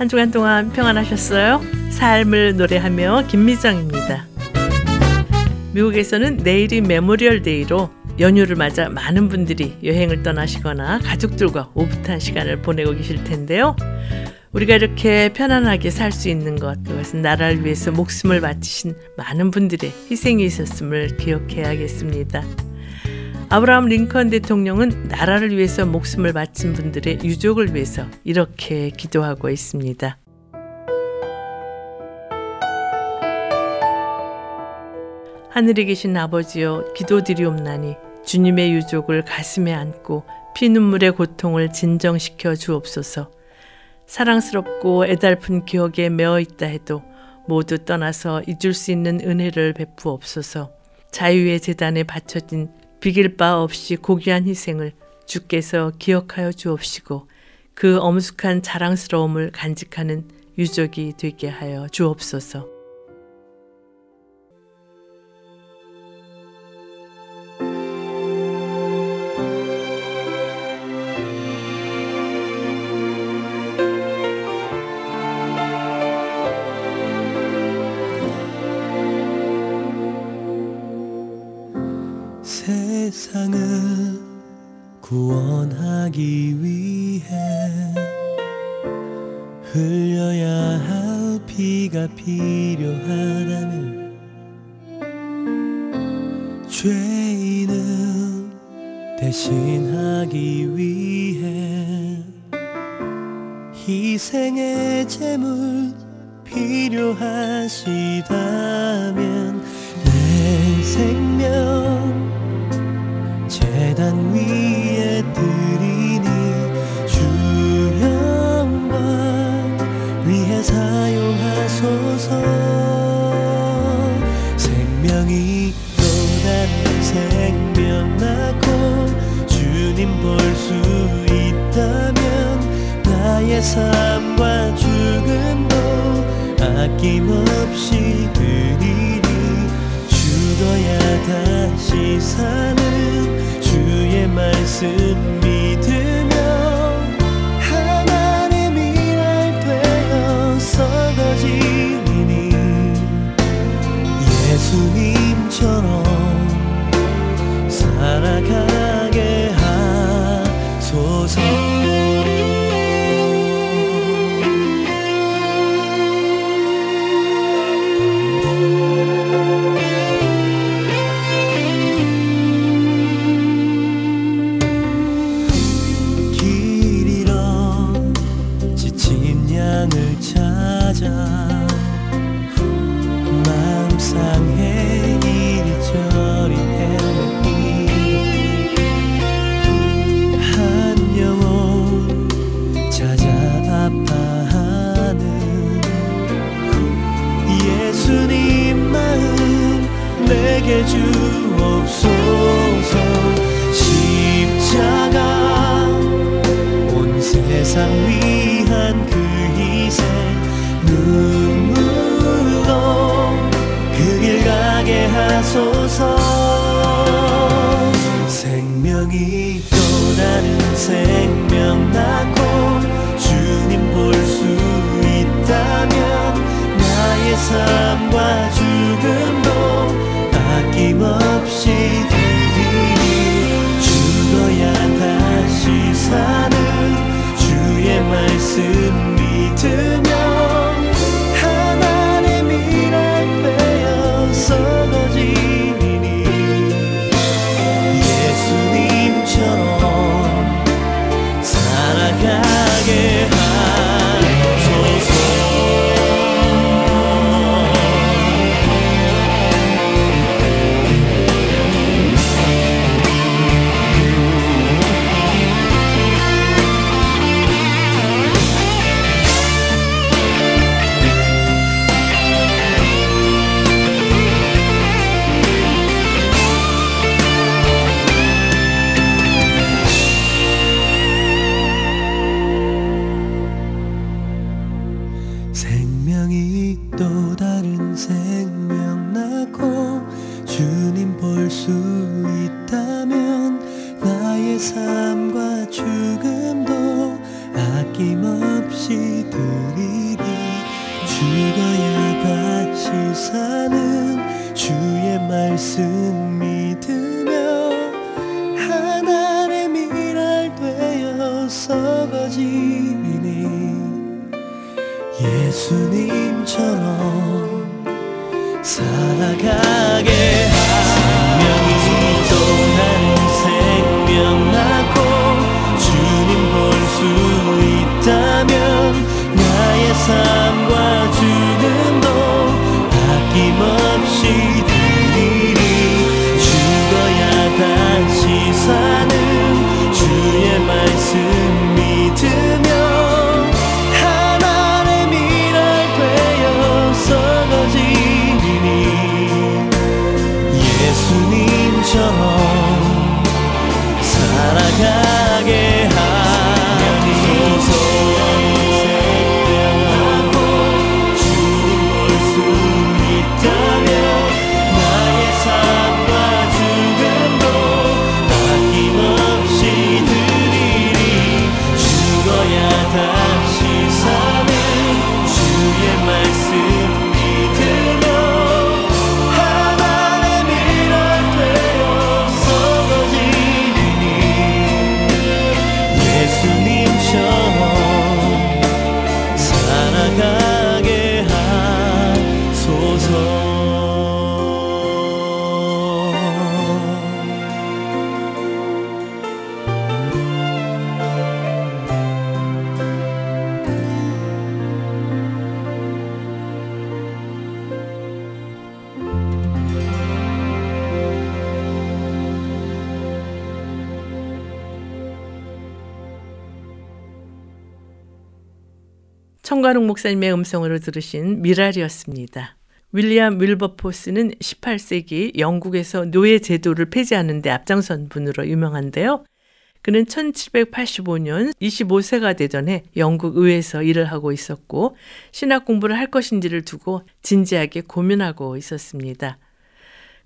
한 주간 동안 평안하셨어요? 삶을 노래하며 김미정입니다. 미국에서는 내일이 Memorial Day로 연휴를 맞아 많은 분들이 여행을 떠나시거나 가족들과 오붓한 시간을 보내고 계실 텐데요. 우리가 이렇게 편안하게 살 수 있는 것, 그것은 나라를 위해서 목숨을 바치신 많은 분들의 희생이 있었음을 기억해야겠습니다. 아브라함 링컨 대통령은 나라를 위해서 목숨을 바친 분들의 유족을 위해서 이렇게 기도하고 있습니다. 하늘에 계신 아버지여 기도드리옵나니 주님의 유족을 가슴에 안고 피눈물의 고통을 진정시켜 주옵소서. 사랑스럽고 애달픈 기억에 매어 있다 해도 모두 떠나서 잊을 수 있는 은혜를 베푸옵소서. 자유의 재단에 바쳐진 비길 바 없이 고귀한 희생을 주께서 기억하여 주옵시고 그 엄숙한 자랑스러움을 간직하는 유족이 되게 하여 주옵소서. 구원하기 위해 흘려야 할 피가 필요하다면 죄인은 대신하기 위해 희생의 제물 필요하시다면 내 생명 재단 위에 드리니 주 영광 위해 사용하소서. 생명이 또 다른 생명 낳고 주님 볼 수 있다면 나의 삶과 죽음도 아낌없이 드리니 죽어야 다시 사는 주의 하소서 생명이 또 다른 생명 낳고 주님 볼 수 있다면 나의 삶과 죽 목사님의 음성으로 들으신 미랄이었습니다. 윌리엄 윌버포스는 18세기 영국에서 노예 제도를 폐지하는 데 앞장선 분으로 유명한데요. 그는 1785년 25세가 되던 해 영국 의회에서 일을 하고 있었고 신학 공부를 할 것인지를 두고 진지하게 고민하고 있었습니다.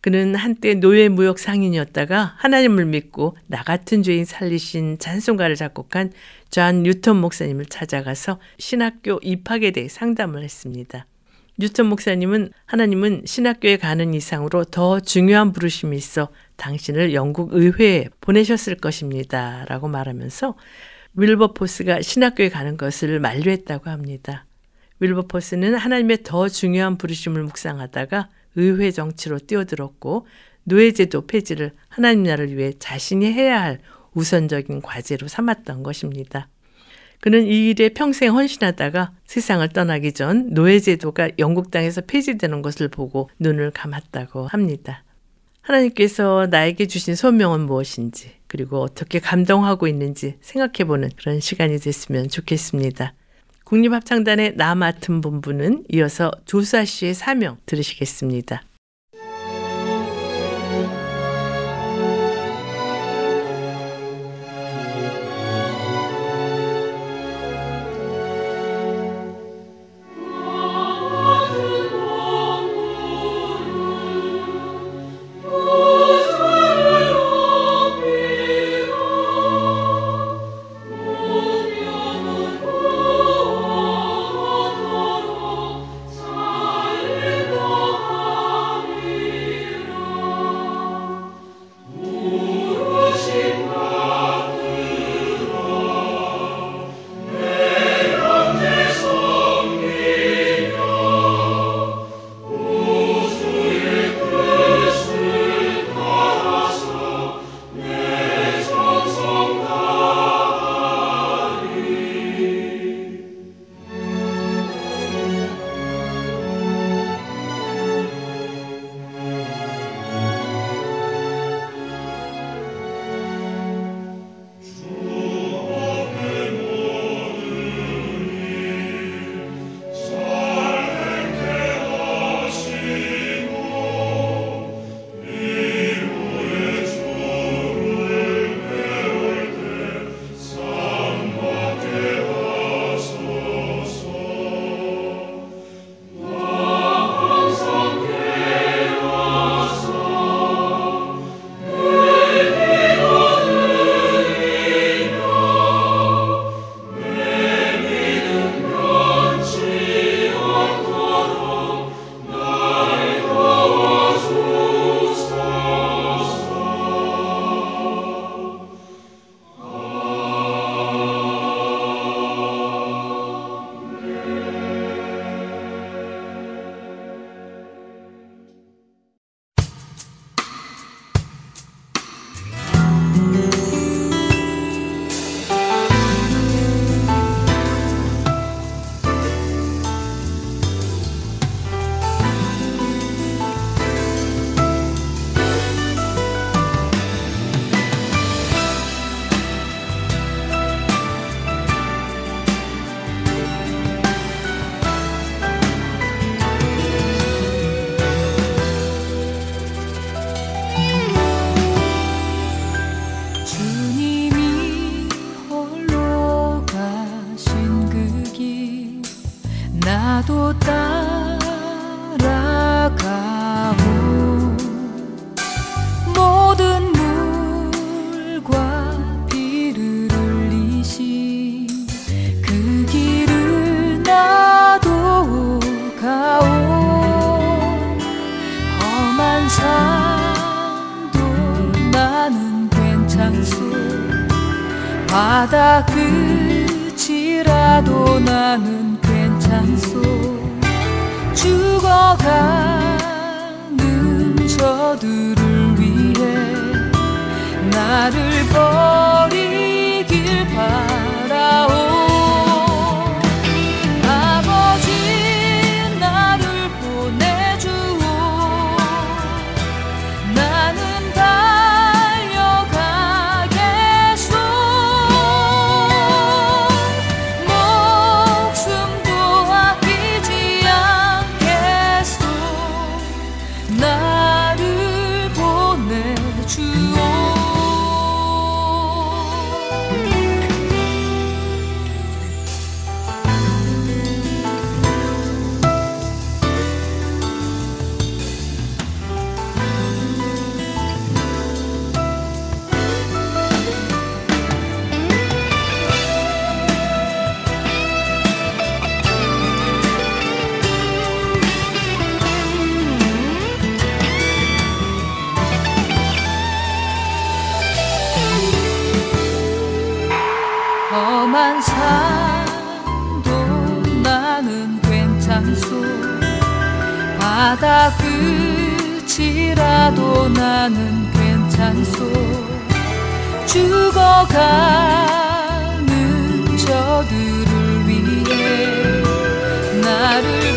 그는 한때 노예 무역 상인이었다가 하나님을 믿고 나 같은 죄인 살리신 찬송가를 작곡한 존 뉴턴 목사님을 찾아가서 신학교 입학에 대해 상담을 했습니다. 뉴턴 목사님은 하나님은 신학교에 가는 이상으로 더 중요한 부르심이 있어 당신을 영국 의회에 보내셨을 것입니다. 라고 말하면서 윌버포스가 신학교에 가는 것을 만류했다고 합니다. 윌버포스는 하나님의 더 중요한 부르심을 묵상하다가 의회 정치로 뛰어들었고 노예제도 폐지를 하나님 나라를 위해 자신이 해야 할 우선적인 과제로 삼았던 것입니다. 그는 이 일에 평생 헌신하다가 세상을 떠나기 전 노예제도가 영국 땅에서 폐지되는 것을 보고 눈을 감았다고 합니다. 하나님께서 나에게 주신 소명은 무엇인지 그리고 어떻게 감동하고 있는지 생각해보는 그런 시간이 됐으면 좋겠습니다. 국립합창단의 나 맡은 본부는 이어서 조사 씨의 사명 들으시겠습니다.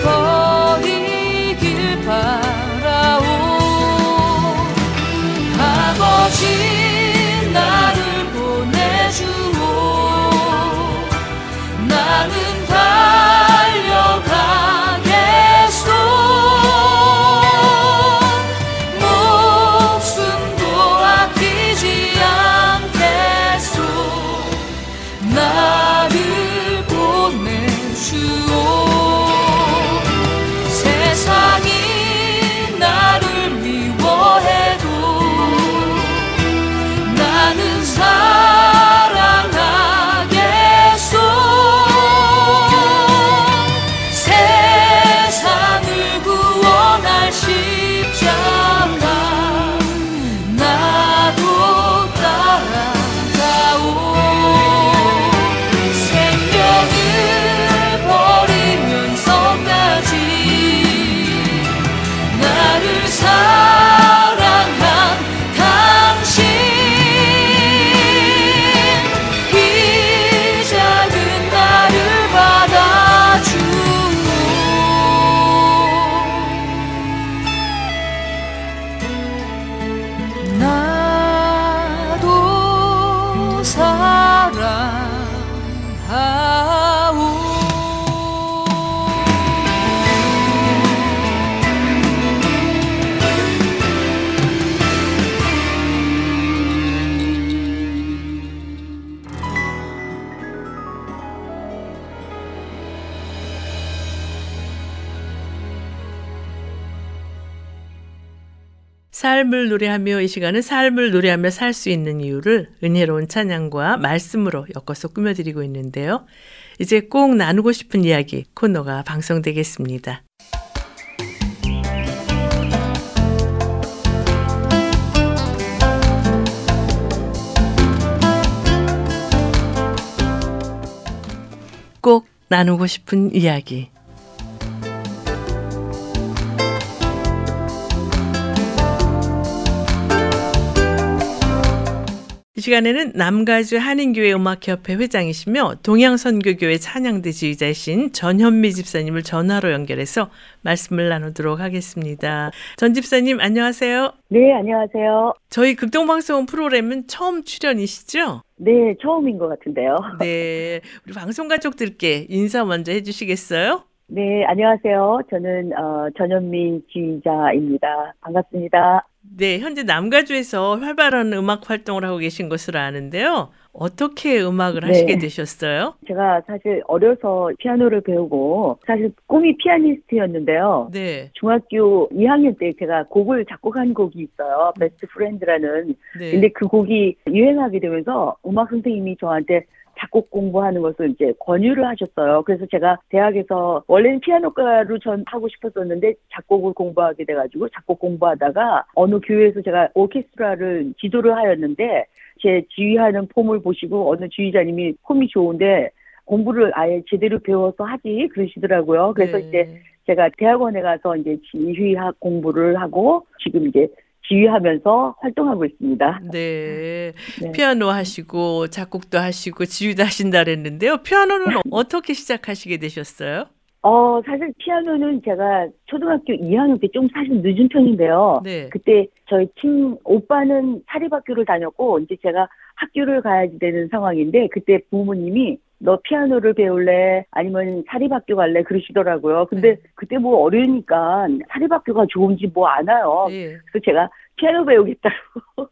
나 노래하며 이 시간은 삶을 노래하며 살 수 있는 이유를 은혜로운 찬양과 말씀으로 엮어서 꾸며드리고 있는데요. 이제 꼭 나누고 싶은 이야기 코너가 방송되겠습니다. 꼭 나누고 싶은 이야기. 시간에는 남가주 한인교회 음악협회 회장이시며 동양선교교회 찬양대 지휘자이신 전현미 집사님을 전화로 연결해서 말씀을 나누도록 하겠습니다. 전 집사님 안녕하세요. 네, 안녕하세요. 저희 극동방송 프로그램은 처음 출연이시죠? 네, 처음인 것 같은데요. 네, 우리 방송 가족들께 인사 먼저 해주시겠어요? 네, 안녕하세요. 저는 어, 전현미 지휘자입니다. 반갑습니다. 네, 현재 남가주에서 활발한 음악 활동을 하고 계신 것으로 아는데요. 어떻게 음악을 네. 하시게 되셨어요? 제가 사실 어려서 피아노를 배우고 사실 꿈이 피아니스트였는데요. 네, 중학교 2학년 때 제가 곡을 작곡한 곡이 있어요. Best Friend라는. 네. 근데 그 곡이 유행하게 되면서 음악 선생님이 저한테 작곡 공부하는 것을 이제 권유를 하셨어요. 그래서 제가 대학에서 원래는 피아노과로 전 하고 싶었었는데 작곡을 공부하게 돼가지고 작곡 공부하다가 어느 교회에서 제가 오케스트라를 지도를 하였는데 제 지휘하는 폼을 보시고 어느 지휘자님이 폼이 좋은데 공부를 아예 제대로 배워서 하지 그러시더라고요. 그래서 네. 이제 제가 대학원에 가서 이제 지휘학 공부를 하고 지금 이제 지휘하면서 활동하고 있습니다. 네. 네. 피아노 하시고 작곡도 하시고 지휘도 하신다 그랬는데요. 피아노는 어떻게 시작하시게 되셨어요? 어, 사실 피아노는 제가 초등학교 2학년 때 좀 사실 늦은 편인데요. 네. 그때 저희 팀 오빠는 사립학교를 다녔고 이제 제가 학교를 가야지 되는 상황인데 그때 부모님이 너 피아노를 배울래 아니면 사립학교 갈래 그러시더라고요. 근데 네. 그때 뭐 어려우니까 사립학교가 좋은지 뭐 아나요. 예. 그래서 제가 피아노 배우겠다고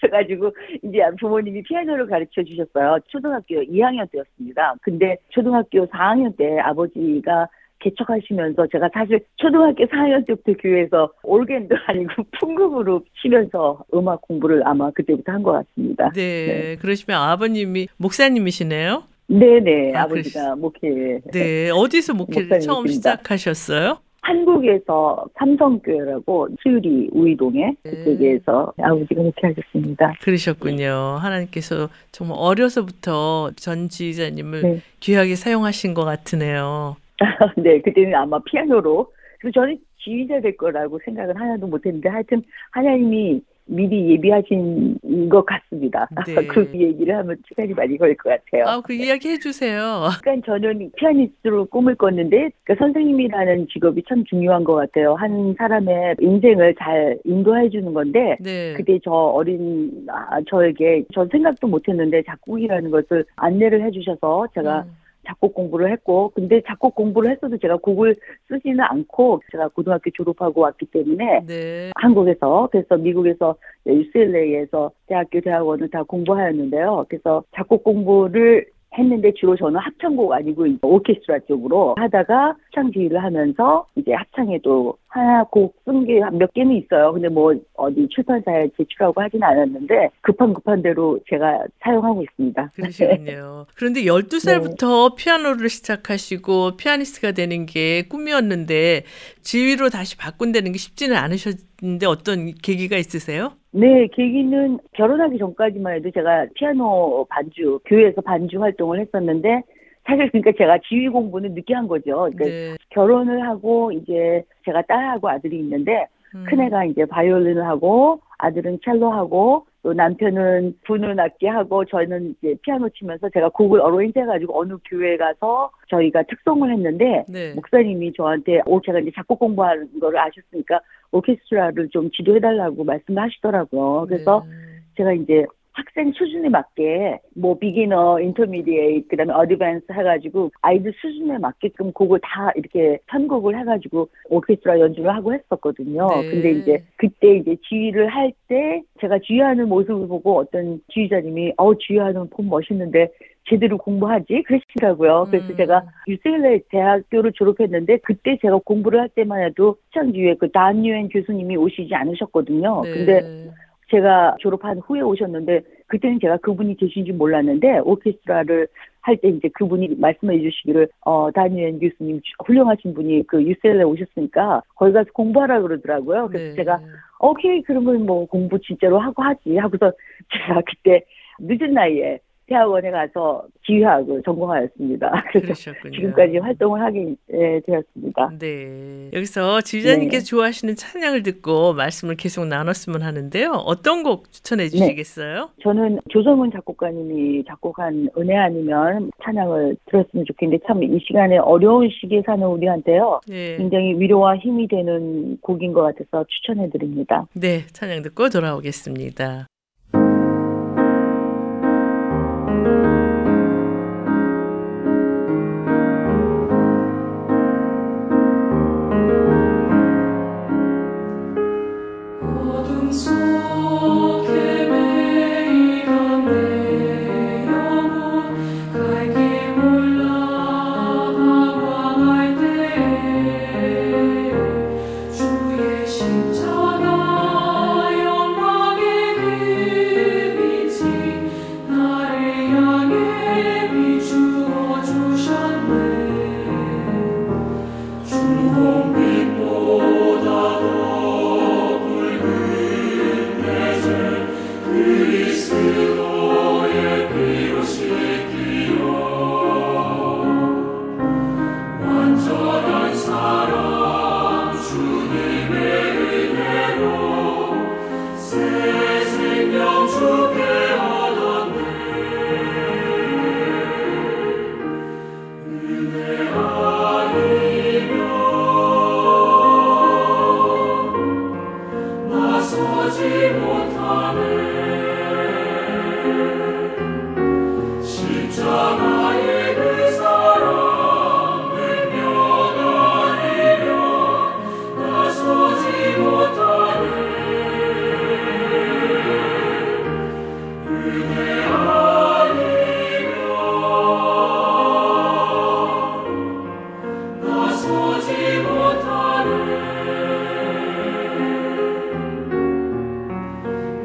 그래가지고 이제 부모님이 피아노를 가르쳐 주셨어요. 초등학교 2학년 때였습니다. 근데 초등학교 4학년 때 아버지가 개척하시면서 제가 사실 초등학교 4학년 때부터 교회에서 올겐도 아니고 풍금으로 치면서 음악 공부를 아마 그때부터 한 것 같습니다. 네. 그러시면 아버님이 목사님이시네요. 네네 아, 아버지가 목회 네. 어디서 목회를 처음 목사님이십니다. 시작하셨어요? 한국에서 삼성교회라고 수유리 우이동에 네. 그쪽에서 아버지가 목회하셨습니다. 그러셨군요. 하나님께서 정말 어려서부터 전 지휘자님을 네. 귀하게 사용하신 것 같으네요. 네, 그때는 아마 피아노로. 그리고 저는 지휘자 될 거라고 생각은 하나도 못했는데 하여튼 하나님이 미리 예비하신 것 같습니다. 네. 그 얘기를 하면 시간이 많이 걸릴 것 같아요. 아, 그 이야기 해주세요. 그러니까 저는 피아니스트로 꿈을 꿨는데 그 선생님이라는 직업이 참 중요한 것 같아요. 한 사람의 인생을 잘 인도해 주는 건데 네. 그때 저 어린 아, 저에게 전 생각도 못했는데 작곡이라는 것을 안내를 해주셔서 제가 음. 작곡 공부를 했고 근데 작곡 공부를 했어도 제가 곡을 쓰지는 않고 제가 고등학교 졸업하고 왔기 때문에 네. 한국에서 그래서 미국에서 UCLA에서 대학교 대학원을 다 공부하였는데요. 그래서 작곡 공부를 했는데 주로 저는 합창곡 아니고 오케스트라 쪽으로 하다가 합창 지휘를 하면서 이제 합창에도 하나 곡 쓴 게 몇 개는 있어요. 근데 뭐 어디 출판사에 제출하고 하진 않았는데 급한 급한 대로 제가 사용하고 있습니다. 그러시군요. 그런데 12살부터 피아노를 시작하시고 피아니스트가 되는 게 꿈이었는데 지휘로 다시 바꾼다는 게 쉽지는 않으셨는데 어떤 계기가 있으세요? 네, 계기는 결혼하기 전까지만 해도 제가 피아노 반주, 교회에서 반주 활동을 했었는데, 사실 그러니까 제가 지휘 공부는 늦게 한 거죠. 그러니까 네. 결혼을 하고 이제 제가 딸하고 아들이 있는데, 음. 큰애가 이제 바이올린을 하고, 아들은 첼로 하고, 또 남편은 분을 악기 하고, 저는 이제 피아노 치면서 제가 곡을 어레인지 해가지고 어느 교회 가서 저희가 특송을 했는데, 네. 목사님이 저한테 오 제가 이제 작곡 공부하는 거를 아셨으니까 오케스트라를 좀 지도해달라고 말씀을 하시더라고요. 그래서 네. 제가 이제 학생 수준에 맞게 뭐 비기너, 인터미디에이트, 그다음에 어드밴스 해가지고 아이들 수준에 맞게끔 곡을 다 이렇게 편곡을 해가지고 오케스트라 연주를 하고 했었거든요. 네. 근데 이제 그때 이제 지휘를 할 때 제가 지휘하는 모습을 보고 어떤 지휘자님이 어 지휘하는 폼 멋있는데 제대로 공부하지 그러시더라고요. 그래서 음. 제가 UCLA 대학교를 졸업했는데 그때 제가 공부를 할 때만 해도 시장주에 그 단유엔 교수님이 오시지 않으셨거든요. 네. 근데 제가 졸업한 후에 오셨는데 그때는 제가 그분이 계신지 몰랐는데 오케스트라를 할 때 이제 그분이 말씀해 주시기를 어 다니엘 교수님 훌륭하신 분이 그 UCLA 오셨으니까 거기 가서 공부하라 그러더라고요. 그래서 네. 제가 오케이 그러면 뭐 공부 진짜로 하고 하지 하고서 제가 그때 늦은 나이에 대학원에 가서 지휘학을 전공하였습니다. 그래서 그러셨군요. 지금까지 활동을 하게 예, 되었습니다. 네. 여기서 지휘자님께서 네. 좋아하시는 찬양을 듣고 말씀을 계속 나눴으면 하는데요. 어떤 곡 추천해 주시겠어요? 저는 조성은 작곡가님이 작곡한 은혜 아니면 찬양을 들었으면 좋겠는데 참 이 시간에 어려운 시기에 사는 우리한테요. 네. 굉장히 위로와 힘이 되는 곡인 것 같아서 추천해 드립니다. 네, 찬양 듣고 돌아오겠습니다.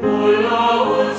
놀라운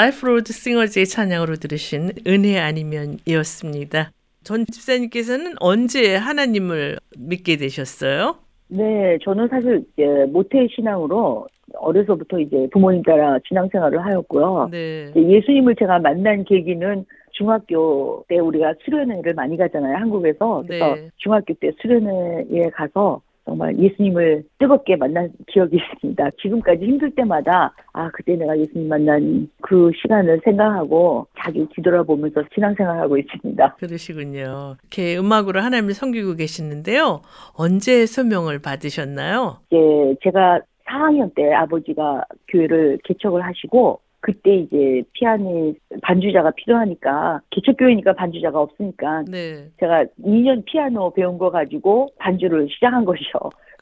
라이프 로드 싱어즈의 찬양으로 들으신 은혜 아니면이었습니다. 전 집사님께서는 언제 하나님을 믿게 되셨어요? 네, 저는 사실 모태 신앙으로 어려서부터 이제 부모님 따라 신앙생활을 하였고요. 네. 예수님을 제가 만난 계기는 중학교 때 우리가 수련회를 많이 가잖아요, 한국에서. 그래서 네. 중학교 때 수련회에 가서 정말 예수님을 뜨겁게 만난 기억이 있습니다. 지금까지 힘들 때마다 아 그때 내가 예수님 만난 그 시간을 생각하고 자기 뒤돌아보면서 신앙생활하고 있습니다. 그러시군요. 이렇게 음악으로 하나님을 섬기고 계시는데요. 언제 소명을 받으셨나요? 이제 제가 4학년 때 아버지가 교회를 개척을 하시고 그때 이제 피아니 반주자가 필요하니까 개척교회니까 반주자가 없으니까 네. 제가 2년 피아노 배운 거 가지고 반주를 시작한 거죠.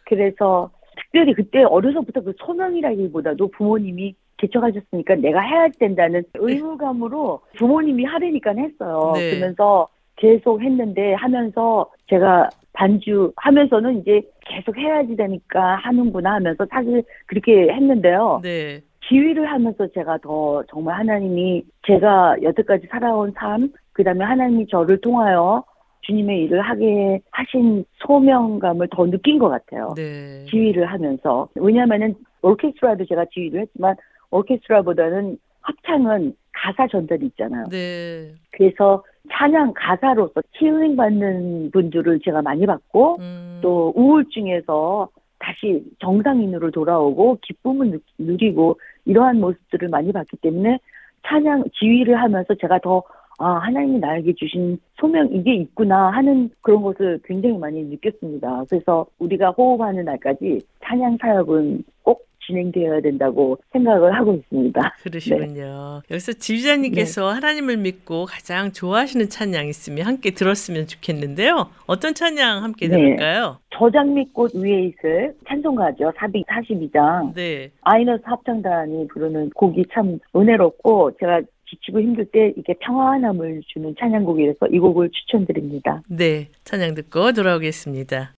그래서 특별히 그때 어려서부터 그 소명이라기보다도 부모님이 개척하셨으니까 내가 해야 된다는 의무감으로 부모님이 하려니까 했어요. 네. 그러면서 계속 했는데 하면서 제가 반주 하면서는 이제 계속 해야지 되니까 하는구나 하면서 사실 그렇게 했는데요. 네. 지휘를 하면서 제가 더 정말 하나님이 제가 여태까지 살아온 삶, 그 다음에 하나님이 저를 통하여 주님의 일을 하게 하신 소명감을 더 느낀 것 같아요. 네. 지휘를 하면서. 왜냐하면은 오케스트라도 제가 지휘를 했지만 오케스트라보다는 합창은 가사 전달이 있잖아요. 네. 그래서 찬양 가사로서 힐링 받는 분들을 제가 많이 봤고 음. 또 우울증에서 다시 정상인으로 돌아오고 기쁨을 느- 누리고 이러한 모습들을 많이 봤기 때문에 찬양 지휘를 하면서 제가 더 아, 하나님이 나에게 주신 소명 이게 있구나 하는 그런 것을 굉장히 많이 느꼈습니다. 그래서 우리가 호흡하는 날까지 찬양 사역은 꼭 진행되어야 된다고 생각을 하고 있습니다. 그러시군요. 여기서 지휘자님께서 하나님을 믿고 가장 좋아하시는 찬양 있으면 함께 들었으면 좋겠는데요. 어떤 찬양 함께 네. 들을까요? 저장미꽃 위에 있을 찬송가죠. 442장. 네. 아이너스 합창단이 부르는 곡이 참 은혜롭고 제가 지치고 힘들 때 이게 평안함을 주는 찬양곡이라서 이 곡을 추천드립니다. 네. 찬양 듣고 돌아오겠습니다.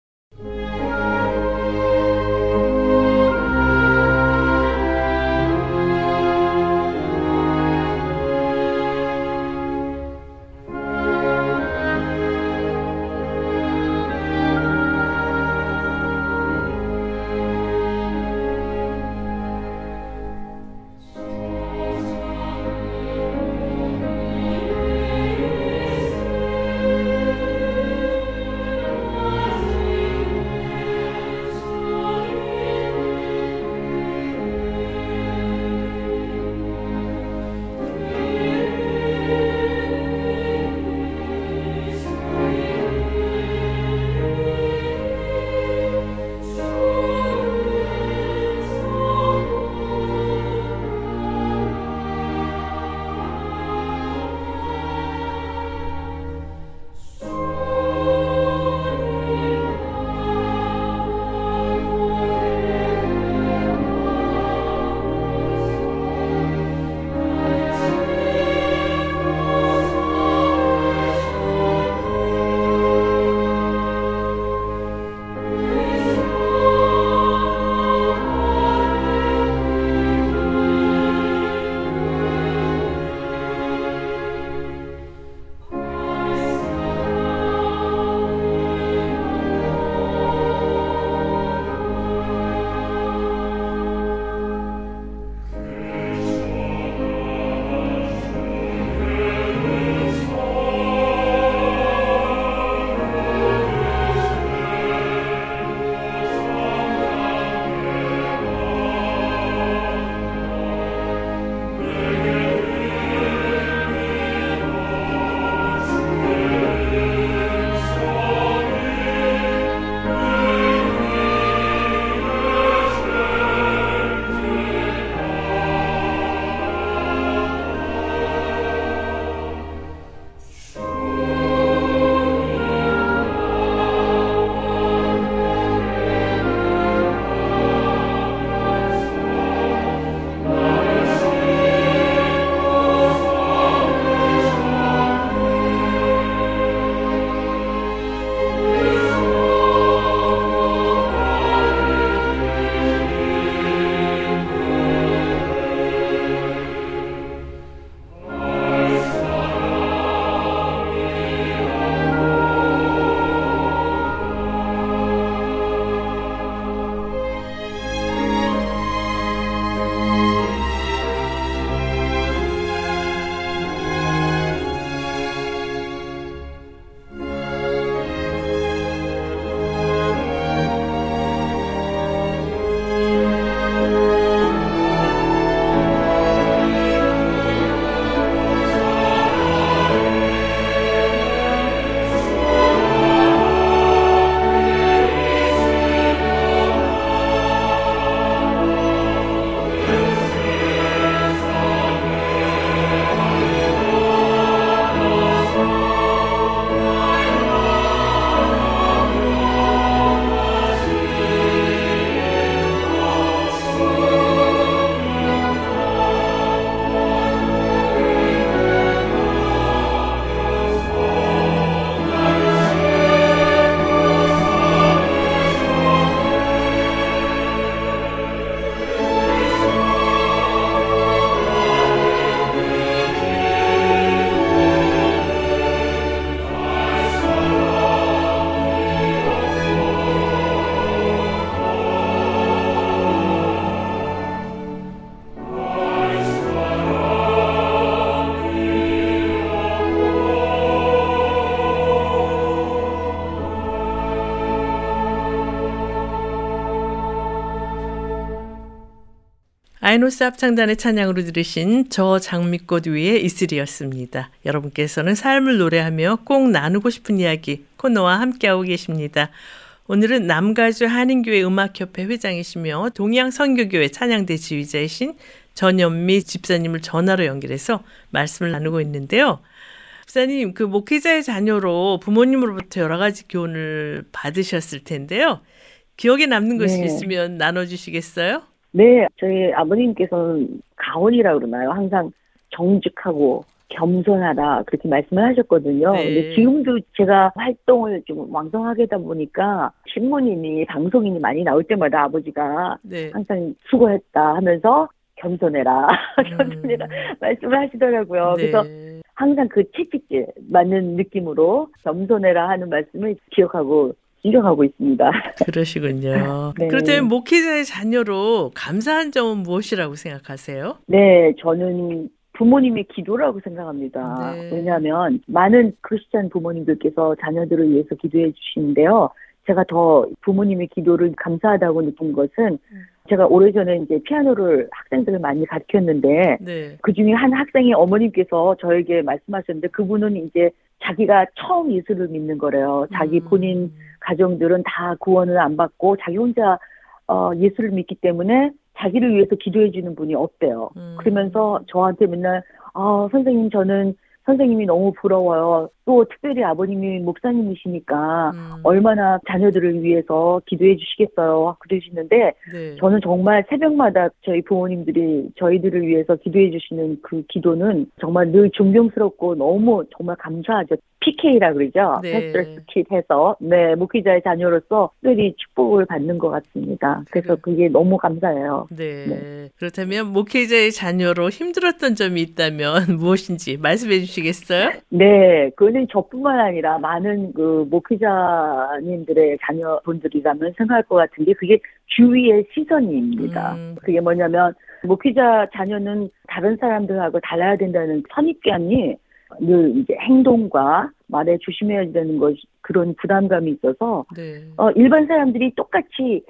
다이노스 합창단의 찬양으로 들으신 저 장미꽃 위에 이슬이었습니다. 여러분께서는 삶을 노래하며 꼭 나누고 싶은 이야기 코너와 함께하고 계십니다. 오늘은 남가주 한인교회 음악협회 회장이시며 동양 선교교회 찬양대 지휘자이신 전연미 집사님을 전화로 연결해서 말씀을 나누고 있는데요. 집사님, 그 목회자의 자녀로 부모님으로부터 여러 가지 교훈을 받으셨을 텐데요. 기억에 남는 것이 네. 있으면 나눠주시겠어요? 네, 저희 아버님께서는 가온이라고 그러나요? 항상 정직하고 겸손하다 그렇게 말씀을 하셨거든요. 네. 근데 지금도 제가 활동을 좀 왕성하게 하다 보니까 신문이니 방송이니 많이 나올 때마다 아버지가 네. 항상 수고했다 하면서 겸손해라, 겸손해라 말씀을 하시더라고요. 네. 그래서 항상 그 채찍질 맞는 느낌으로 겸손해라 하는 말씀을 기억하고 인정하고 있습니다. 그러시군요. 네. 그렇다면 목회자의 자녀로 감사한 점은 무엇이라고 생각하세요? 네, 저는 부모님의 기도라고 생각합니다. 네. 왜냐하면 많은 크리스찬 부모님들께서 자녀들을 위해서 기도해 주시는데요. 제가 더 부모님의 기도를 감사하다고 느낀 것은 제가 오래전에 이제 피아노를 학생들을 많이 가르쳤는데 네. 그 중에 한 학생의 어머님께서 저에게 말씀하셨는데 그분은 이제 자기가 처음 예수를 믿는 거래요. 자기 음. 본인 가정들은 다 구원을 안 받고 자기 혼자 어, 예수를 믿기 때문에 자기를 위해서 기도해 주는 분이 없대요. 음. 그러면서 저한테 맨날 아 선생님 저는 선생님이 너무 부러워요. 또 특별히 아버님이 목사님이시니까 음. 얼마나 자녀들을 위해서 기도해 주시겠어요. 그러시는데 네. 저는 정말 새벽마다 저희 부모님들이 저희들을 위해서 기도해 주시는 그 기도는 정말 늘 존경스럽고 너무 정말 감사하죠. PK라 그러죠. 네. 패스터스 킷 해서 네 목회자의 자녀로서 특별히 축복을 받는 것 같습니다. 그래서 그래. 그게 너무 감사해요. 네. 그렇다면 목회자의 자녀로 힘들었던 점이 있다면 무엇인지 말씀해 주시겠어요? 네, 그 거는 저뿐만 아니라 많은 그 목회자님들의 자녀분들이라면 생각할 것 같은 게 그게 주위의 시선입니다. 음. 그게 뭐냐면 목회자 자녀는 다른 사람들하고 달라야 된다는 선입견이 늘 이제 행동과 말에 조심해야 되는 것 그런 부담감이 있어서 네. 어, 일반 사람들이 똑같이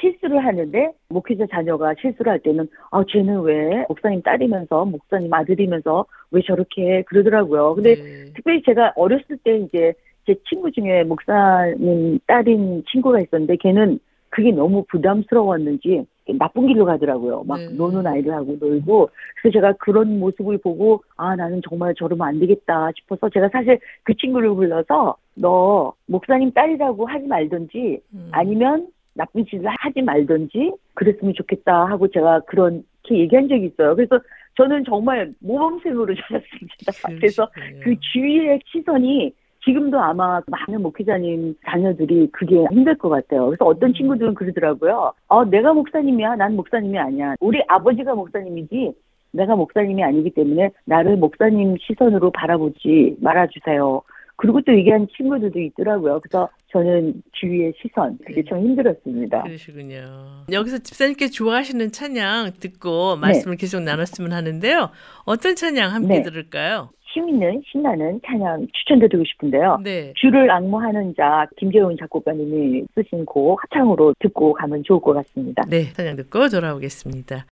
실수를 하는데 목회자 자녀가 실수를 할 때는 아 쟤는 왜 목사님 딸이면서 목사님 아들이면서 왜 저렇게 해? 그러더라고요. 근데 네. 특별히 제가 어렸을 때 이제 제 친구 중에 목사님 딸인 친구가 있었는데 걔는 그게 너무 부담스러웠는지 나쁜 길로 가더라고요. 막 네. 노는 아이들하고 놀고. 그래서 제가 그런 모습을 보고 아 나는 정말 저러면 안 되겠다 싶어서 제가 사실 그 친구를 불러서 너 목사님 딸이라고 하지 말든지 음. 아니면 나쁜 짓을 하지 말든지 그랬으면 좋겠다 하고 제가 그렇게 얘기한 적이 있어요. 그래서 저는 정말 모범생으로 자랐습니다. 그래서 그러시군요. 그 주위의 시선이 지금도 아마 많은 목회자님 자녀들이 그게 힘들 것 같아요. 그래서 어떤 음. 친구들은 그러더라고요. 어, 내가 목사님이야. 난 목사님이 아니야. 우리 아버지가 목사님이지 내가 목사님이 아니기 때문에 나를 목사님 시선으로 바라보지 말아주세요. 그리고 또 얘기한 친구들도 있더라고요. 그래서 저는 주위의 시선, 그게 참 힘들었습니다. 그러시군요. 여기서 집사님께 좋아하시는 찬양 듣고 말씀을 계속 나눴으면 하는데요. 어떤 찬양 함께 네. 들을까요? 힘 있는 신나는 찬양 추천드리고 싶은데요. 네. 주를 악무하는 자 김재훈 작곡가님이 쓰신 곡 합창으로 듣고 가면 좋을 것 같습니다. 네, 찬양 듣고 돌아오겠습니다.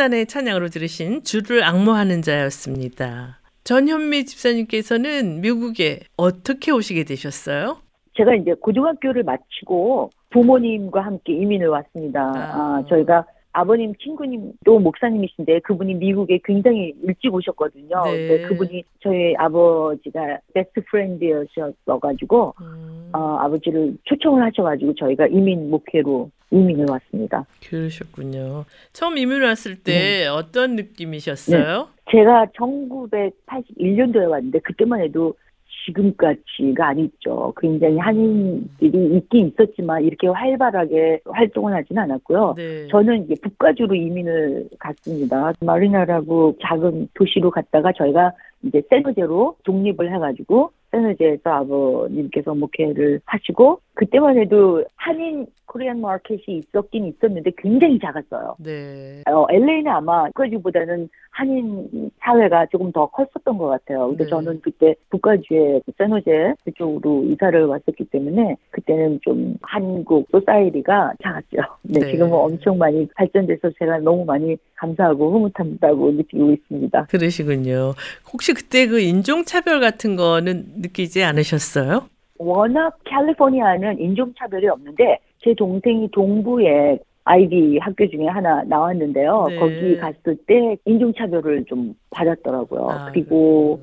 합창단의 찬양으로 들으신 주를 악모하는 자였습니다. 전현미 집사님께서는 미국에 어떻게 오시게 되셨어요? 제가 이제 고등학교를 마치고 부모님과 함께 이민을 왔습니다. 아. 아, 저희가 아버님 친구님도 목사님이신데 그분이 미국에 굉장히 일찍 오셨거든요. 네. 그분이 저희 아버지가 베스트 프렌드였어가지고 음, 어, 아버지를 초청을 하셔가지고 저희가 이민 목회로 이민을 왔습니다. 그러셨군요. 처음 이민 왔을 때 어떤 느낌이셨어요? 제가 1981년도에 왔는데 그때만 해도 지금까지가 아니죠. 굉장히 한인들이 있긴 있었지만 이렇게 활발하게 활동을 하지는 않았고요. 네. 저는 이제 북가주로 이민을 갔습니다. 마리나라고 작은 도시로 갔다가 저희가 이제 세노제로 독립을 해가지고 세노제에서 아버님께서 목회를 하시고 그때만 해도 한인 코리안 마켓이 있었긴 있었는데 굉장히 작았어요. 네. 어, LA는 아마 북가주보다는 한인 사회가 조금 더 컸었던 것 같아요. 근데 네. 저는 그때 북가주의 San Jose 그쪽으로 이사를 왔었기 때문에 그때는 좀 한국 society가 작았죠. 네, 네. 지금은 엄청 많이 발전돼서 제가 너무 많이 감사하고 흐뭇하다고 느끼고 있습니다. 그러시군요. 혹시 그때 그 인종차별 같은 거는 느끼지 않으셨어요? 워낙 캘리포니아는 인종차별이 없는데 제 동생이 동부에 아이비 학교 중에 하나 나왔는데요. 네. 거기 갔을 때 인종차별을 좀 받았더라고요. 아, 그리고.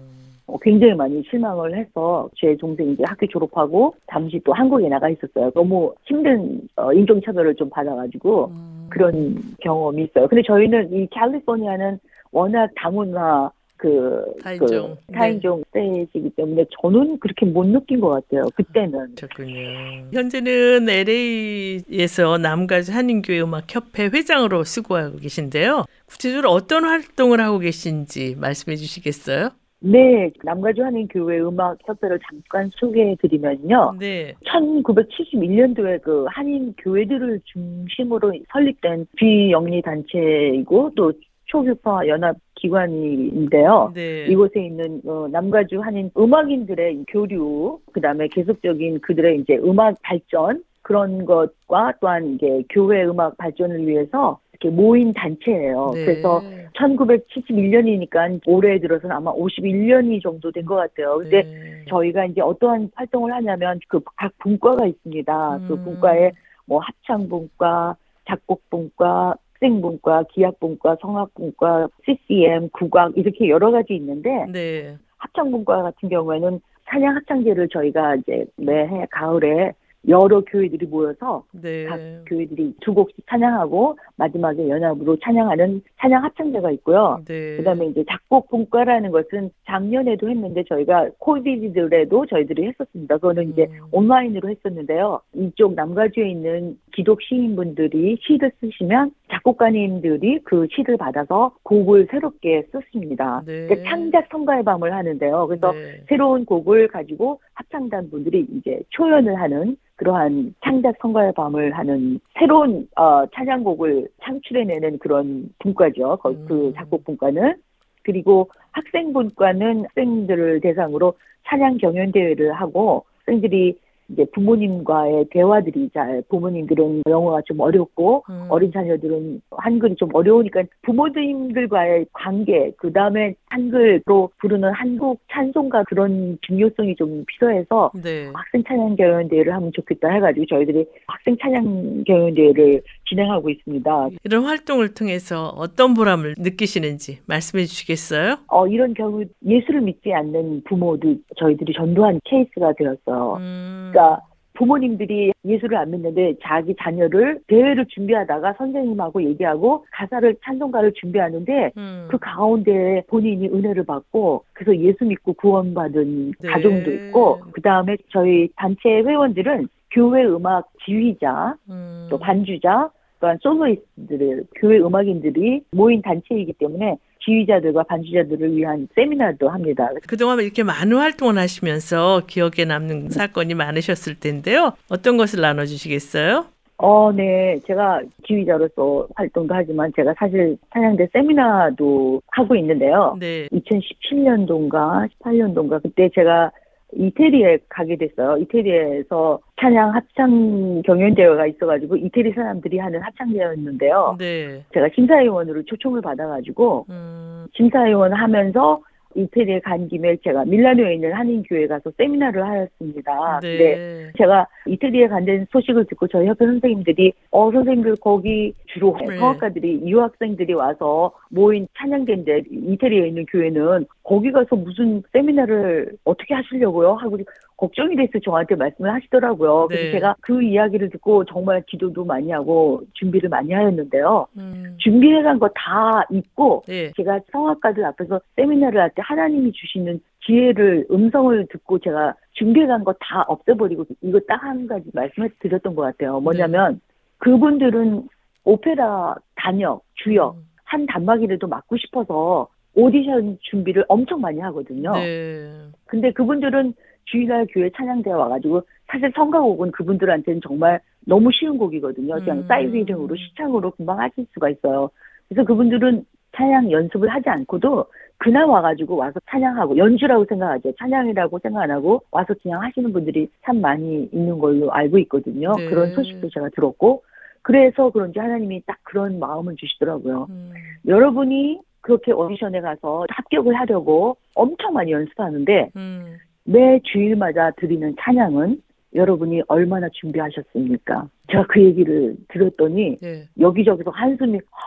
어, 굉장히 많이 실망을 해서 제 동생이 이제 학교 졸업하고 잠시 또 한국에 나가 있었어요. 너무 힘든 어, 인종차별을 좀 받아가지고 음, 그런 경험이 있어요. 근데 저희는 이 캘리포니아는 워낙 다문화 그, 타인종. 그 타인종 세이시기 때문에 저는 그렇게 못 느낀 것 같아요. 그때는. 그렇군요. 현재는 LA에서 남가주 한인교회 음악협회 회장으로 수고하고 계신데요. 구체적으로 어떤 활동을 하고 계신지 말씀해 주시겠어요? 네, 남가주 한인교회 음악협회를 잠깐 소개해 드리면요. 네. 1971년도에 그 한인 교회들을 중심으로 설립된 비영리 단체이고 또 초교파 연합 기관인데요. 네. 이곳에 있는 어, 남가주 한인 음악인들의 교류, 그 다음에 계속적인 그들의 이제 음악 발전 그런 것과 또한 이제 교회 음악 발전을 위해서 이렇게 모인 단체예요. 네. 그래서 1971년이니까 올해 들어서는 아마 51년이 정도 된 것 같아요. 근데 네. 저희가 이제 어떠한 활동을 하냐면 그 각 분과가 있습니다. 그 음. 분과에 뭐 합창 분과, 작곡 분과, 학생분과, 기악분과, 성악분과, CCM, 국악 이렇게 여러 가지 있는데 네. 합창분과 같은 경우에는 찬양 합창제를 저희가 이제 매해 가을에 여러 교회들이 모여서 네. 각 교회들이 두 곡씩 찬양하고 마지막에 연합으로 찬양하는 찬양 합창제가 있고요. 네. 그다음에 이제 작곡 분과라는 것은 작년에도 했는데 저희가 코비드들에도 저희들이 했었습니다. 그거는 이제 음. 온라인으로 했었는데요. 이쪽 남가주에 있는 기독 시인분들이 시를 쓰시면 작곡가님들이 그 시를 받아서 곡을 새롭게 썼습니다. 네. 그러니까 창작 성가의 밤을 하는데요. 그래서 네. 새로운 곡을 가지고 합창단 분들이 이제 초연을 하는 그러한 창작 성가의 밤을 하는 새로운 어, 찬양곡을 창출해내는 그런 분과죠. 거- 그 음. 작곡 분과는 그리고 학생 분과는 학생들을 대상으로 찬양 경연 대회를 하고 학생들이 이제 부모님과의 대화들이 잘 부모님들은 영어가 좀 어렵고 음. 어린 자녀들은 한글이 좀 어려우니까 부모님들과의 관계, 그 다음에 한글로 부르는 한국 찬송가 그런 중요성이 좀 필요해서 네. 학생 찬양 경연 대회를 하면 좋겠다 해가지고 저희들이 학생 찬양 경연 대회를 진행하고 있습니다. 이런 활동을 통해서 어떤 보람을 느끼시는지 말씀해 주시겠어요? 어, 이런 경우 예수를 믿지 않는 부모도 저희들이 전도한 케이스가 되었어요. 음. 그러니까 부모님들이 예수를 안 믿는데 자기 자녀를 대회를 준비하다가 선생님하고 얘기하고 가사를 찬송가를 준비하는데 음. 그 가운데 본인이 은혜를 받고 그래서 예수 믿고 구원받은 네. 가정도 있고 그 다음에 저희 단체 회원들은 교회 음악 지휘자 음. 또 반주자 또한 soloist들 교회 음악인들이 모인 단체이기 때문에 지휘자들과 반주자들을 위한 세미나도 합니다. 그동안 이렇게 많은 활동을 하시면서 기억에 남는 사건이 많으셨을 텐데요. 어떤 것을 나눠주시겠어요? 어, 네. 제가 지휘자로서 활동도 하지만 제가 사실 찬양대 세미나도 하고 있는데요. 네. 2017년도인가 18년도인가 그때 제가 이태리에 가게 됐어요. 이태리에서 찬양 합창 경연대회가 있어가지고 이태리 사람들이 하는 합창대회였는데요. 네. 제가 심사위원으로 초청을 받아가지고 음, 심사위원 하면서 이태리에 간 김에 제가 밀라노에 있는 한인교회 가서 세미나를 하였습니다. 네. 근데 제가 이태리에 간다는 소식을 듣고 저희 협회 선생님들이 어 선생님들 거기 주로 네. 성악가들이 유학생들이 와서 모인 찬양대인데 이태리에 있는 교회는 거기 가서 무슨 세미나를 어떻게 하시려고요? 하고 걱정이 돼서 저한테 말씀을 하시더라고요. 그래서 네. 제가 그 이야기를 듣고 정말 기도도 많이 하고 준비를 많이 하였는데요. 음, 준비해간 거다 잊고 네. 제가 성악가들 앞에서 세미나를 할 때 하나님이 주시는 지혜를 음성을 듣고 제가 준비해간 거 다 없애버리고 이거 딱 한 가지 말씀을 드렸던 것 같아요. 뭐냐면 그분들은 오페라 단역, 주역 음, 한 단막이라도 맡고 싶어서 오디션 준비를 엄청 많이 하거든요. 네. 근데 그분들은 주일날 교회 찬양대에 와가지고 사실 성가곡은 그분들한테는 정말 너무 쉬운 곡이거든요. 그냥 음. 사이드 이름으로 시창으로 금방 하실 수가 있어요. 그래서 그분들은 찬양 연습을 하지 않고도 그날 와가지고 와서 찬양하고 연주라고 생각하죠. 찬양이라고 생각 안 하고 와서 그냥 하시는 분들이 참 많이 있는 걸로 알고 있거든요. 네. 그런 소식도 제가 들었고 그래서 그런지 하나님이 딱 그런 마음을 주시더라고요. 음, 여러분이 그렇게 오디션에 가서 합격을 하려고 엄청 많이 연습하는데 음, 매 주일마다 드리는 찬양은 여러분이 얼마나 준비하셨습니까? 제가 그 얘기를 들었더니 네. 여기저기서 한숨이 아,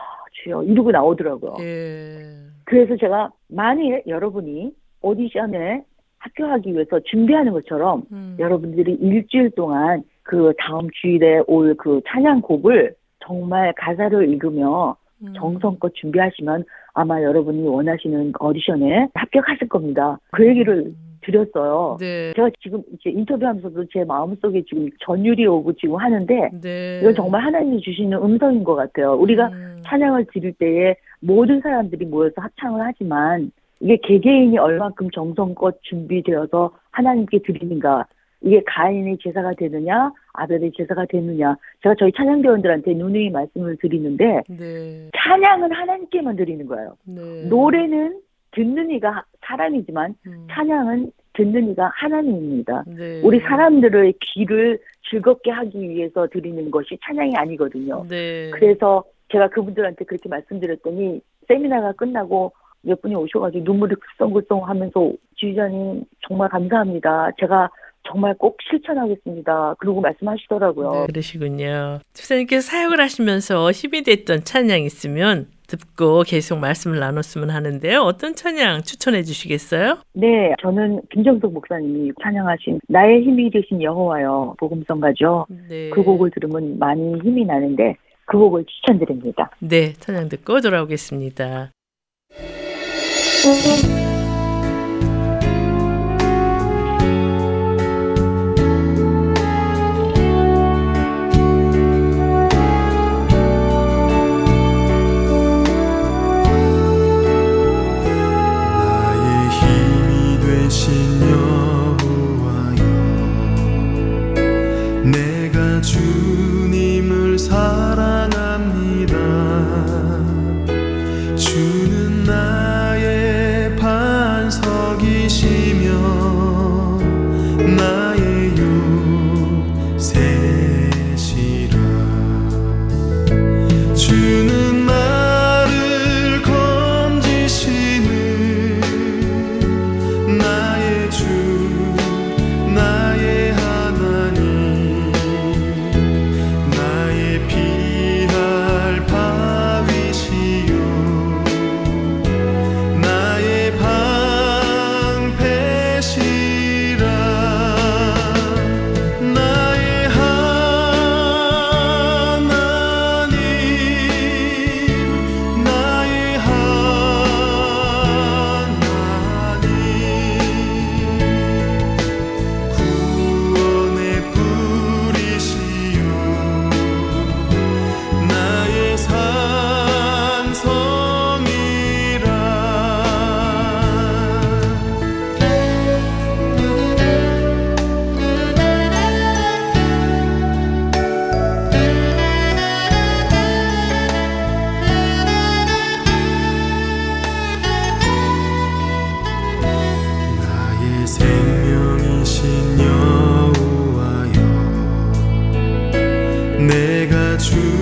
주여 이러고 나오더라고요. 예. 그래서 제가 만일 여러분이 오디션에 합격하기 위해서 준비하는 것처럼 음, 여러분들이 일주일 동안 그 다음 주일에 올 그 찬양곡을 정말 가사를 읽으며 음, 정성껏 준비하시면 아마 여러분이 원하시는 오디션에 합격하실 겁니다. 그 얘기를 음, 드렸어요. 네. 제가 지금 이제 인터뷰하면서도 제 마음속에 지금 전율이 오고 지금 하는데 네. 이건 정말 하나님이 주시는 음성인 것 같아요. 우리가 음, 찬양을 드릴 때에 모든 사람들이 모여서 합창을 하지만 이게 개개인이 얼만큼 정성껏 준비되어서 하나님께 드리는가 이게 가인의 제사가 되느냐 아벨의 제사가 되느냐 제가 저희 찬양대원들한테 누누이 말씀을 드리는데 네. 찬양은 하나님께만 드리는 거예요. 네. 노래는 듣는 이가 사람이지만 음, 찬양은 듣는 이가 하나님입니다. 네. 우리 사람들의 귀를 즐겁게 하기 위해서 드리는 것이 찬양이 아니거든요. 네. 그래서 제가 그분들한테 그렇게 말씀드렸더니 세미나가 끝나고 몇 분이 오셔가지고 눈물이 글썽글썽 하면서 지휘자님 정말 감사합니다. 제가 정말 꼭 실천하겠습니다. 그러고 말씀하시더라고요. 네, 그러시군요. 집사님께서 사역을 하시면서 힘이 됐던 찬양 있으면 듣고 계속 말씀을 나눴으면 하는데요. 어떤 찬양 추천해 주시겠어요? 네, 저는 김정석 목사님이 찬양하신 나의 힘이 되신 여호와여 복음성가죠. 네. 그 곡을 들으면 많이 힘이 나는데 그 곡을 추천드립니다. 네, 찬양 듣고 돌아오겠습니다. 주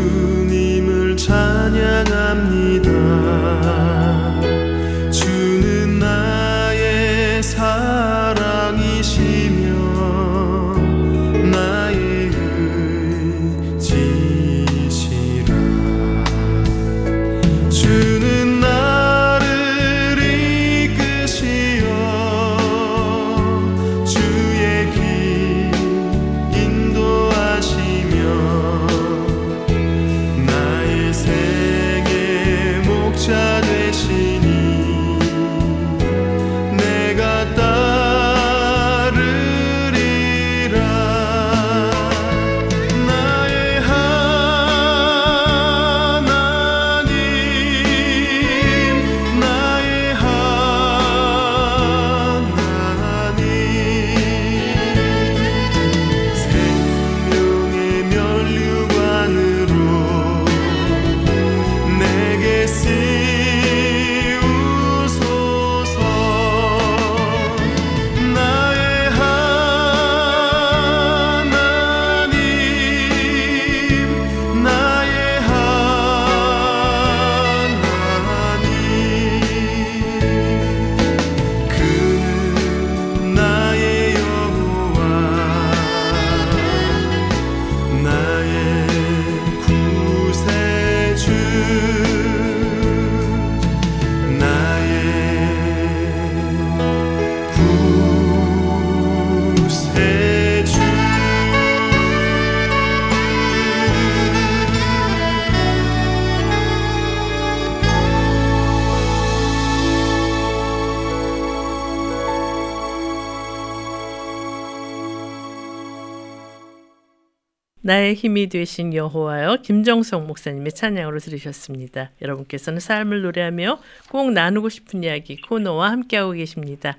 나의 힘이 되신 여호와여 김정성 목사님의 찬양으로 들으셨습니다. 여러분께서는 삶을 노래하며 꼭 나누고 싶은 이야기 코너와 함께하고 계십니다.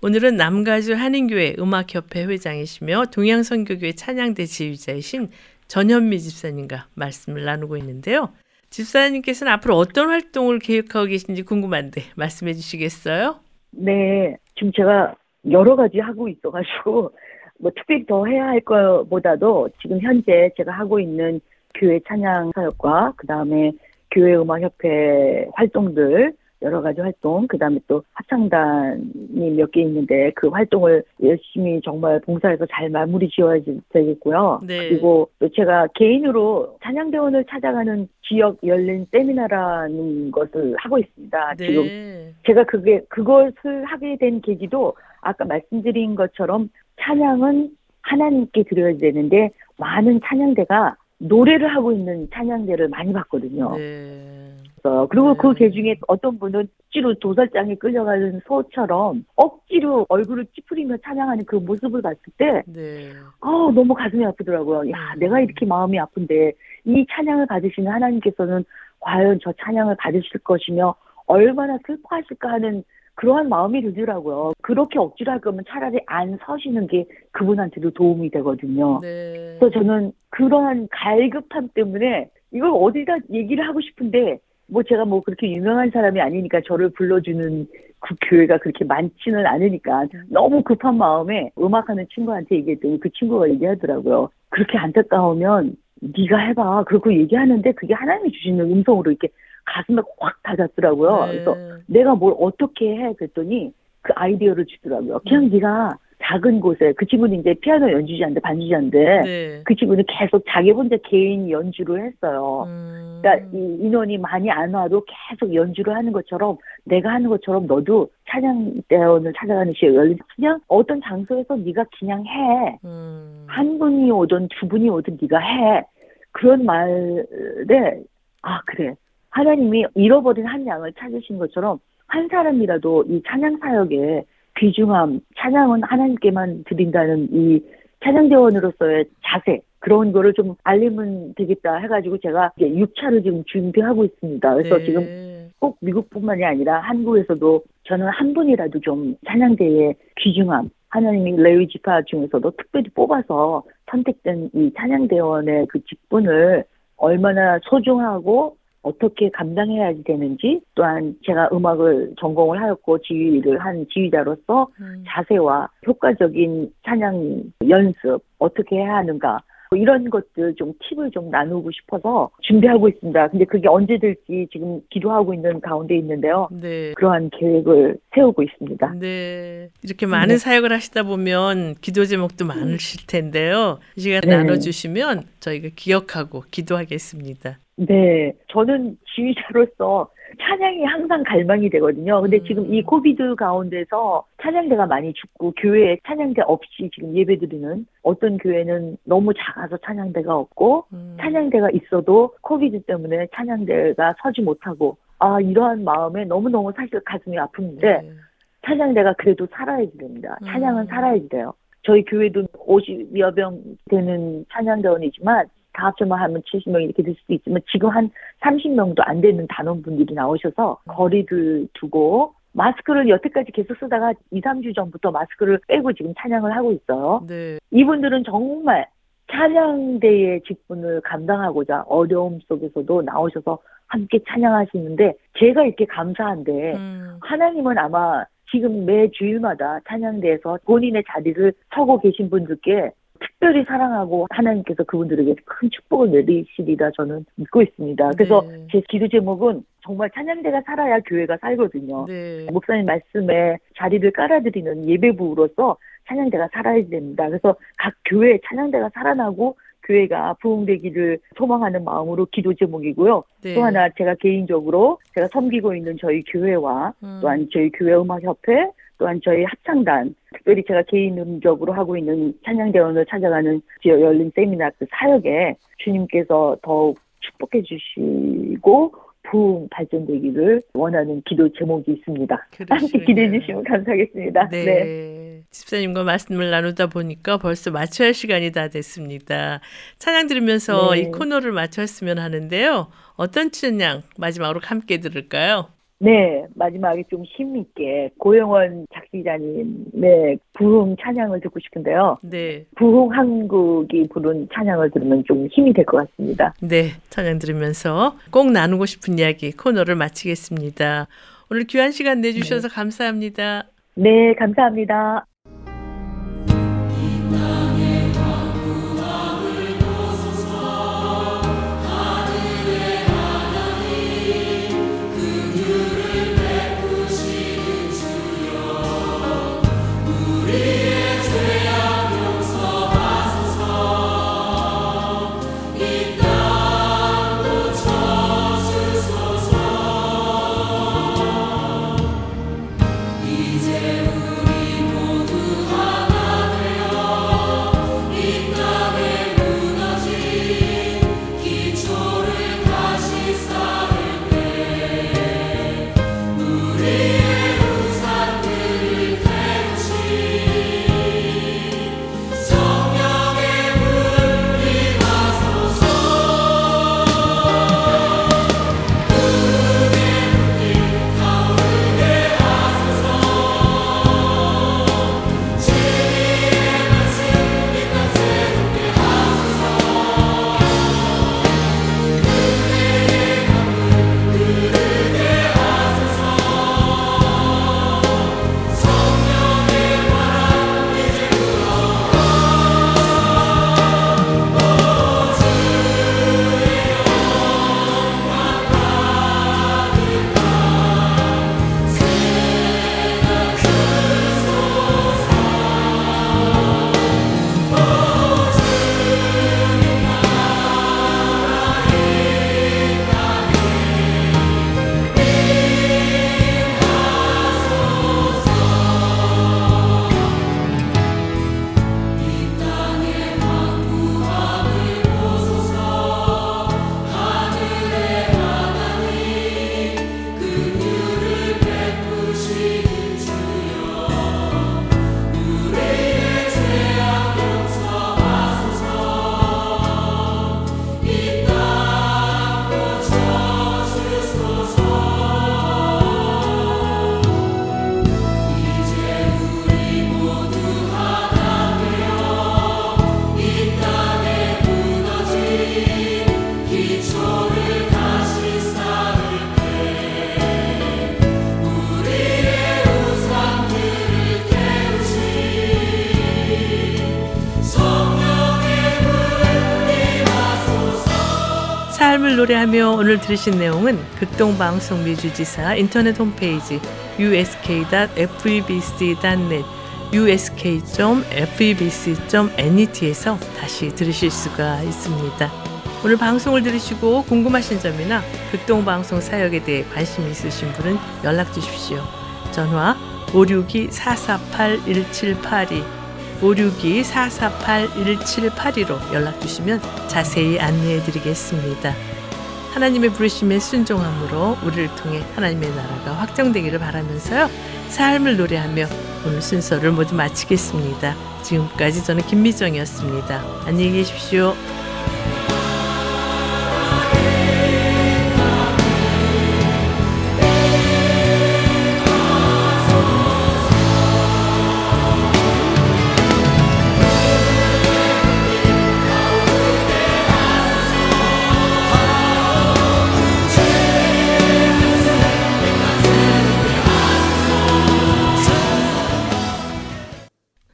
오늘은 남가주 한인교회 음악협회 회장이시며 동양선교교회 찬양대 지휘자이신 전현미 집사님과 말씀을 나누고 있는데요. 집사님께서는 앞으로 어떤 활동을 계획하고 계신지 궁금한데 말씀해 주시겠어요? 네, 지금 제가 여러 가지 하고 있어가지고 뭐 특별히 더 해야 할 것보다도 지금 현재 제가 하고 있는 교회 찬양 사역과 그 다음에 교회 음악 협회 활동들 여러 가지 활동, 그 다음에 또 합창단이 몇 개 있는데 그 활동을 열심히 정말 봉사해서 잘 마무리 지어야 되겠고요. 네. 그리고 또 제가 개인으로 찬양대원을 찾아가는 지역 열린 세미나라는 것을 하고 있습니다. 지금 네. 제가 그게 그것을 하게 된 계기도 아까 말씀드린 것처럼 찬양은 하나님께 드려야 되는데 많은 찬양대가 노래를 하고 있는 찬양대를 많이 봤거든요. 네. 그래서 그리고 네. 그개 중에 어떤 분은 억지로 도살장에 끌려가는 소처럼 억지로 얼굴을 찌푸리며 찬양하는 그 모습을 봤을 때 네. 아, 너무 가슴이 아프더라고요. 야, 음. 내가 이렇게 마음이 아픈데 이 찬양을 받으시는 하나님께서는 과연 저 찬양을 받으실 것이며 얼마나 슬퍼하실까 하는 그러한 마음이 들더라고요. 그렇게 억지로 할 거면 차라리 안 서시는 게 그분한테도 도움이 되거든요. 네. 그래서 저는 그러한 갈급함 때문에 이걸 어디다 얘기를 하고 싶은데 뭐 제가 뭐 그렇게 유명한 사람이 아니니까 저를 불러주는 그 교회가 그렇게 많지는 않으니까 너무 급한 마음에 음악하는 친구한테 얘기했더니 그 친구가 얘기하더라고요. 그렇게 안타까우면 네가 해봐. 그렇고 얘기하는데 그게 하나님이 주시는 음성으로 이렇게 가슴에 확 닿았더라고요. 네. 그래서 내가 뭘 어떻게 해 그랬더니 그 아이디어를 주더라고요. 그냥 음. 네가 작은 곳에 그 친구는 이제 피아노 연주자인데 반주자인데 네. 그 친구는 계속 자기 혼자 개인 연주를 했어요. 음. 그러니까 이 인원이 많이 안 와도 계속 연주를 하는 것처럼 내가 하는 것처럼 너도 찬양대원을 찾아가는 시에 그냥 어떤 장소에서 네가 그냥 해. 음. 한 분이 오든 두 분이 오든 네가 해. 그런 말에 아 그래 하나님이 잃어버린 한 양을 찾으신 것처럼 한 사람이라도 이 찬양 사역에 귀중함 찬양은 하나님께만 드린다는 이 찬양대원으로서의 자세 그런 거를 좀 알리면 되겠다 해가지고 제가 이제 6차를 지금 준비하고 있습니다. 그래서 네. 지금 꼭 미국뿐만이 아니라 한국에서도 저는 한 분이라도 좀 찬양대의 귀중함 하나님이 레위 지파 중에서도 특별히 뽑아서 선택된 이 찬양대원의 그 직분을 얼마나 소중하고 어떻게 감당해야 되는지 또한 제가 음악을 전공을 하였고 지휘를 한 지휘자로서 음. 자세와 효과적인 찬양 연습 어떻게 해야 하는가 뭐 이런 것들 좀 팁을 좀 나누고 싶어서 준비하고 있습니다. 근데 그게 언제 될지 지금 기도하고 있는 가운데 있는데요. 네. 그러한 계획을 세우고 있습니다. 네. 이렇게 많은 네. 사역을 하시다 보면 기도 제목도 많으실 텐데요. 이 시간 네. 나눠주시면 저희가 기억하고 기도하겠습니다. 네, 저는 지휘자로서 찬양이 항상 갈망이 되거든요. 근데 음. 지금 이 COVID 가운데서 찬양대가 많이 죽고 교회에 찬양대 없이 지금 예배 드리는 어떤 교회는 너무 작아서 찬양대가 없고 음. 찬양대가 있어도 COVID 때문에 찬양대가 서지 못하고 아 이러한 마음에 너무너무 사실 가슴이 아픈데 네. 찬양대가 그래도 살아야지 됩니다. 음. 찬양은 살아야지 돼요. 저희 교회도 50여 명 되는 찬양대원이지만 다 합쳐만 하면 70명 이렇게 될 수도 있지만 지금 한 30명도 안 되는 단원분들이 나오셔서 거리를 두고 마스크를 여태까지 계속 쓰다가 2, 3주 전부터 마스크를 빼고 지금 찬양을 하고 있어요. 네. 이분들은 정말 찬양대의 직분을 감당하고자 어려움 속에서도 나오셔서 함께 찬양하시는데 제가 이렇게 감사한데 음. 하나님은 아마 지금 매 주일마다 찬양대에서 본인의 자리를 서고 계신 분들께 특별히 사랑하고 하나님께서 그분들에게 큰 축복을 내리시리라 저는 믿고 있습니다. 그래서 네. 제 기도 제목은 정말 찬양대가 살아야 교회가 살거든요. 네. 목사님 말씀에 자리를 깔아드리는 예배부로서 찬양대가 살아야 됩니다. 그래서 각 교회 찬양대가 살아나고 교회가 부흥되기를 소망하는 마음으로 기도 제목이고요. 네. 또 하나 제가 개인적으로 제가 섬기고 있는 저희 교회와 음. 또한 저희 교회 음악협회 또한 저희 합창단 특별히 제가 개인적으로 하고 있는 찬양대원을 찾아가는 지역 열린 세미나 그 사역에 주님께서 더욱 축복해 주시고 부흥 발전되기를 원하는 기도 제목이 있습니다. 함께 그러시군요. 기대해 주시면 감사하겠습니다. 네. 집사님과 말씀을 나누다 보니까 벌써 마쳐야 할 시간이 다 됐습니다. 찬양 들으면서 네. 이 코너를 마쳤으면 하는데요. 어떤 찬양 마지막으로 함께 들을까요? 네, 마지막에 좀 힘있게 고영원 작시자님의 부흥 찬양을 듣고 싶은데요. 네. 부흥 한국이 부른 찬양을 들으면 좀 힘이 될 것 같습니다. 네. 찬양 들으면서 꼭 나누고 싶은 이야기 코너를 마치겠습니다. 오늘 귀한 시간 내주셔서 감사합니다. 네, 감사합니다. 노래하며 오늘 들으신 내용은 극동방송 미주지사 인터넷 홈페이지 usk.febc.net usk.febc.net에서 다시 들으실 수가 있습니다. 오늘 방송을 들으시고 궁금하신 점이나 극동방송 사역에 대해 관심 있으신 분은 연락 주십시오. 전화 562-448-1782 562-448-1782로 연락 주시면 자세히 안내해 드리겠습니다. 하나님의 부르심에 순종함으로 우리를 통해 하나님의 나라가 확정되기를 바라면서요. 삶을 노래하며 오늘 순서를 모두 마치겠습니다. 지금까지 저는 김미정이었습니다. 안녕히 계십시오.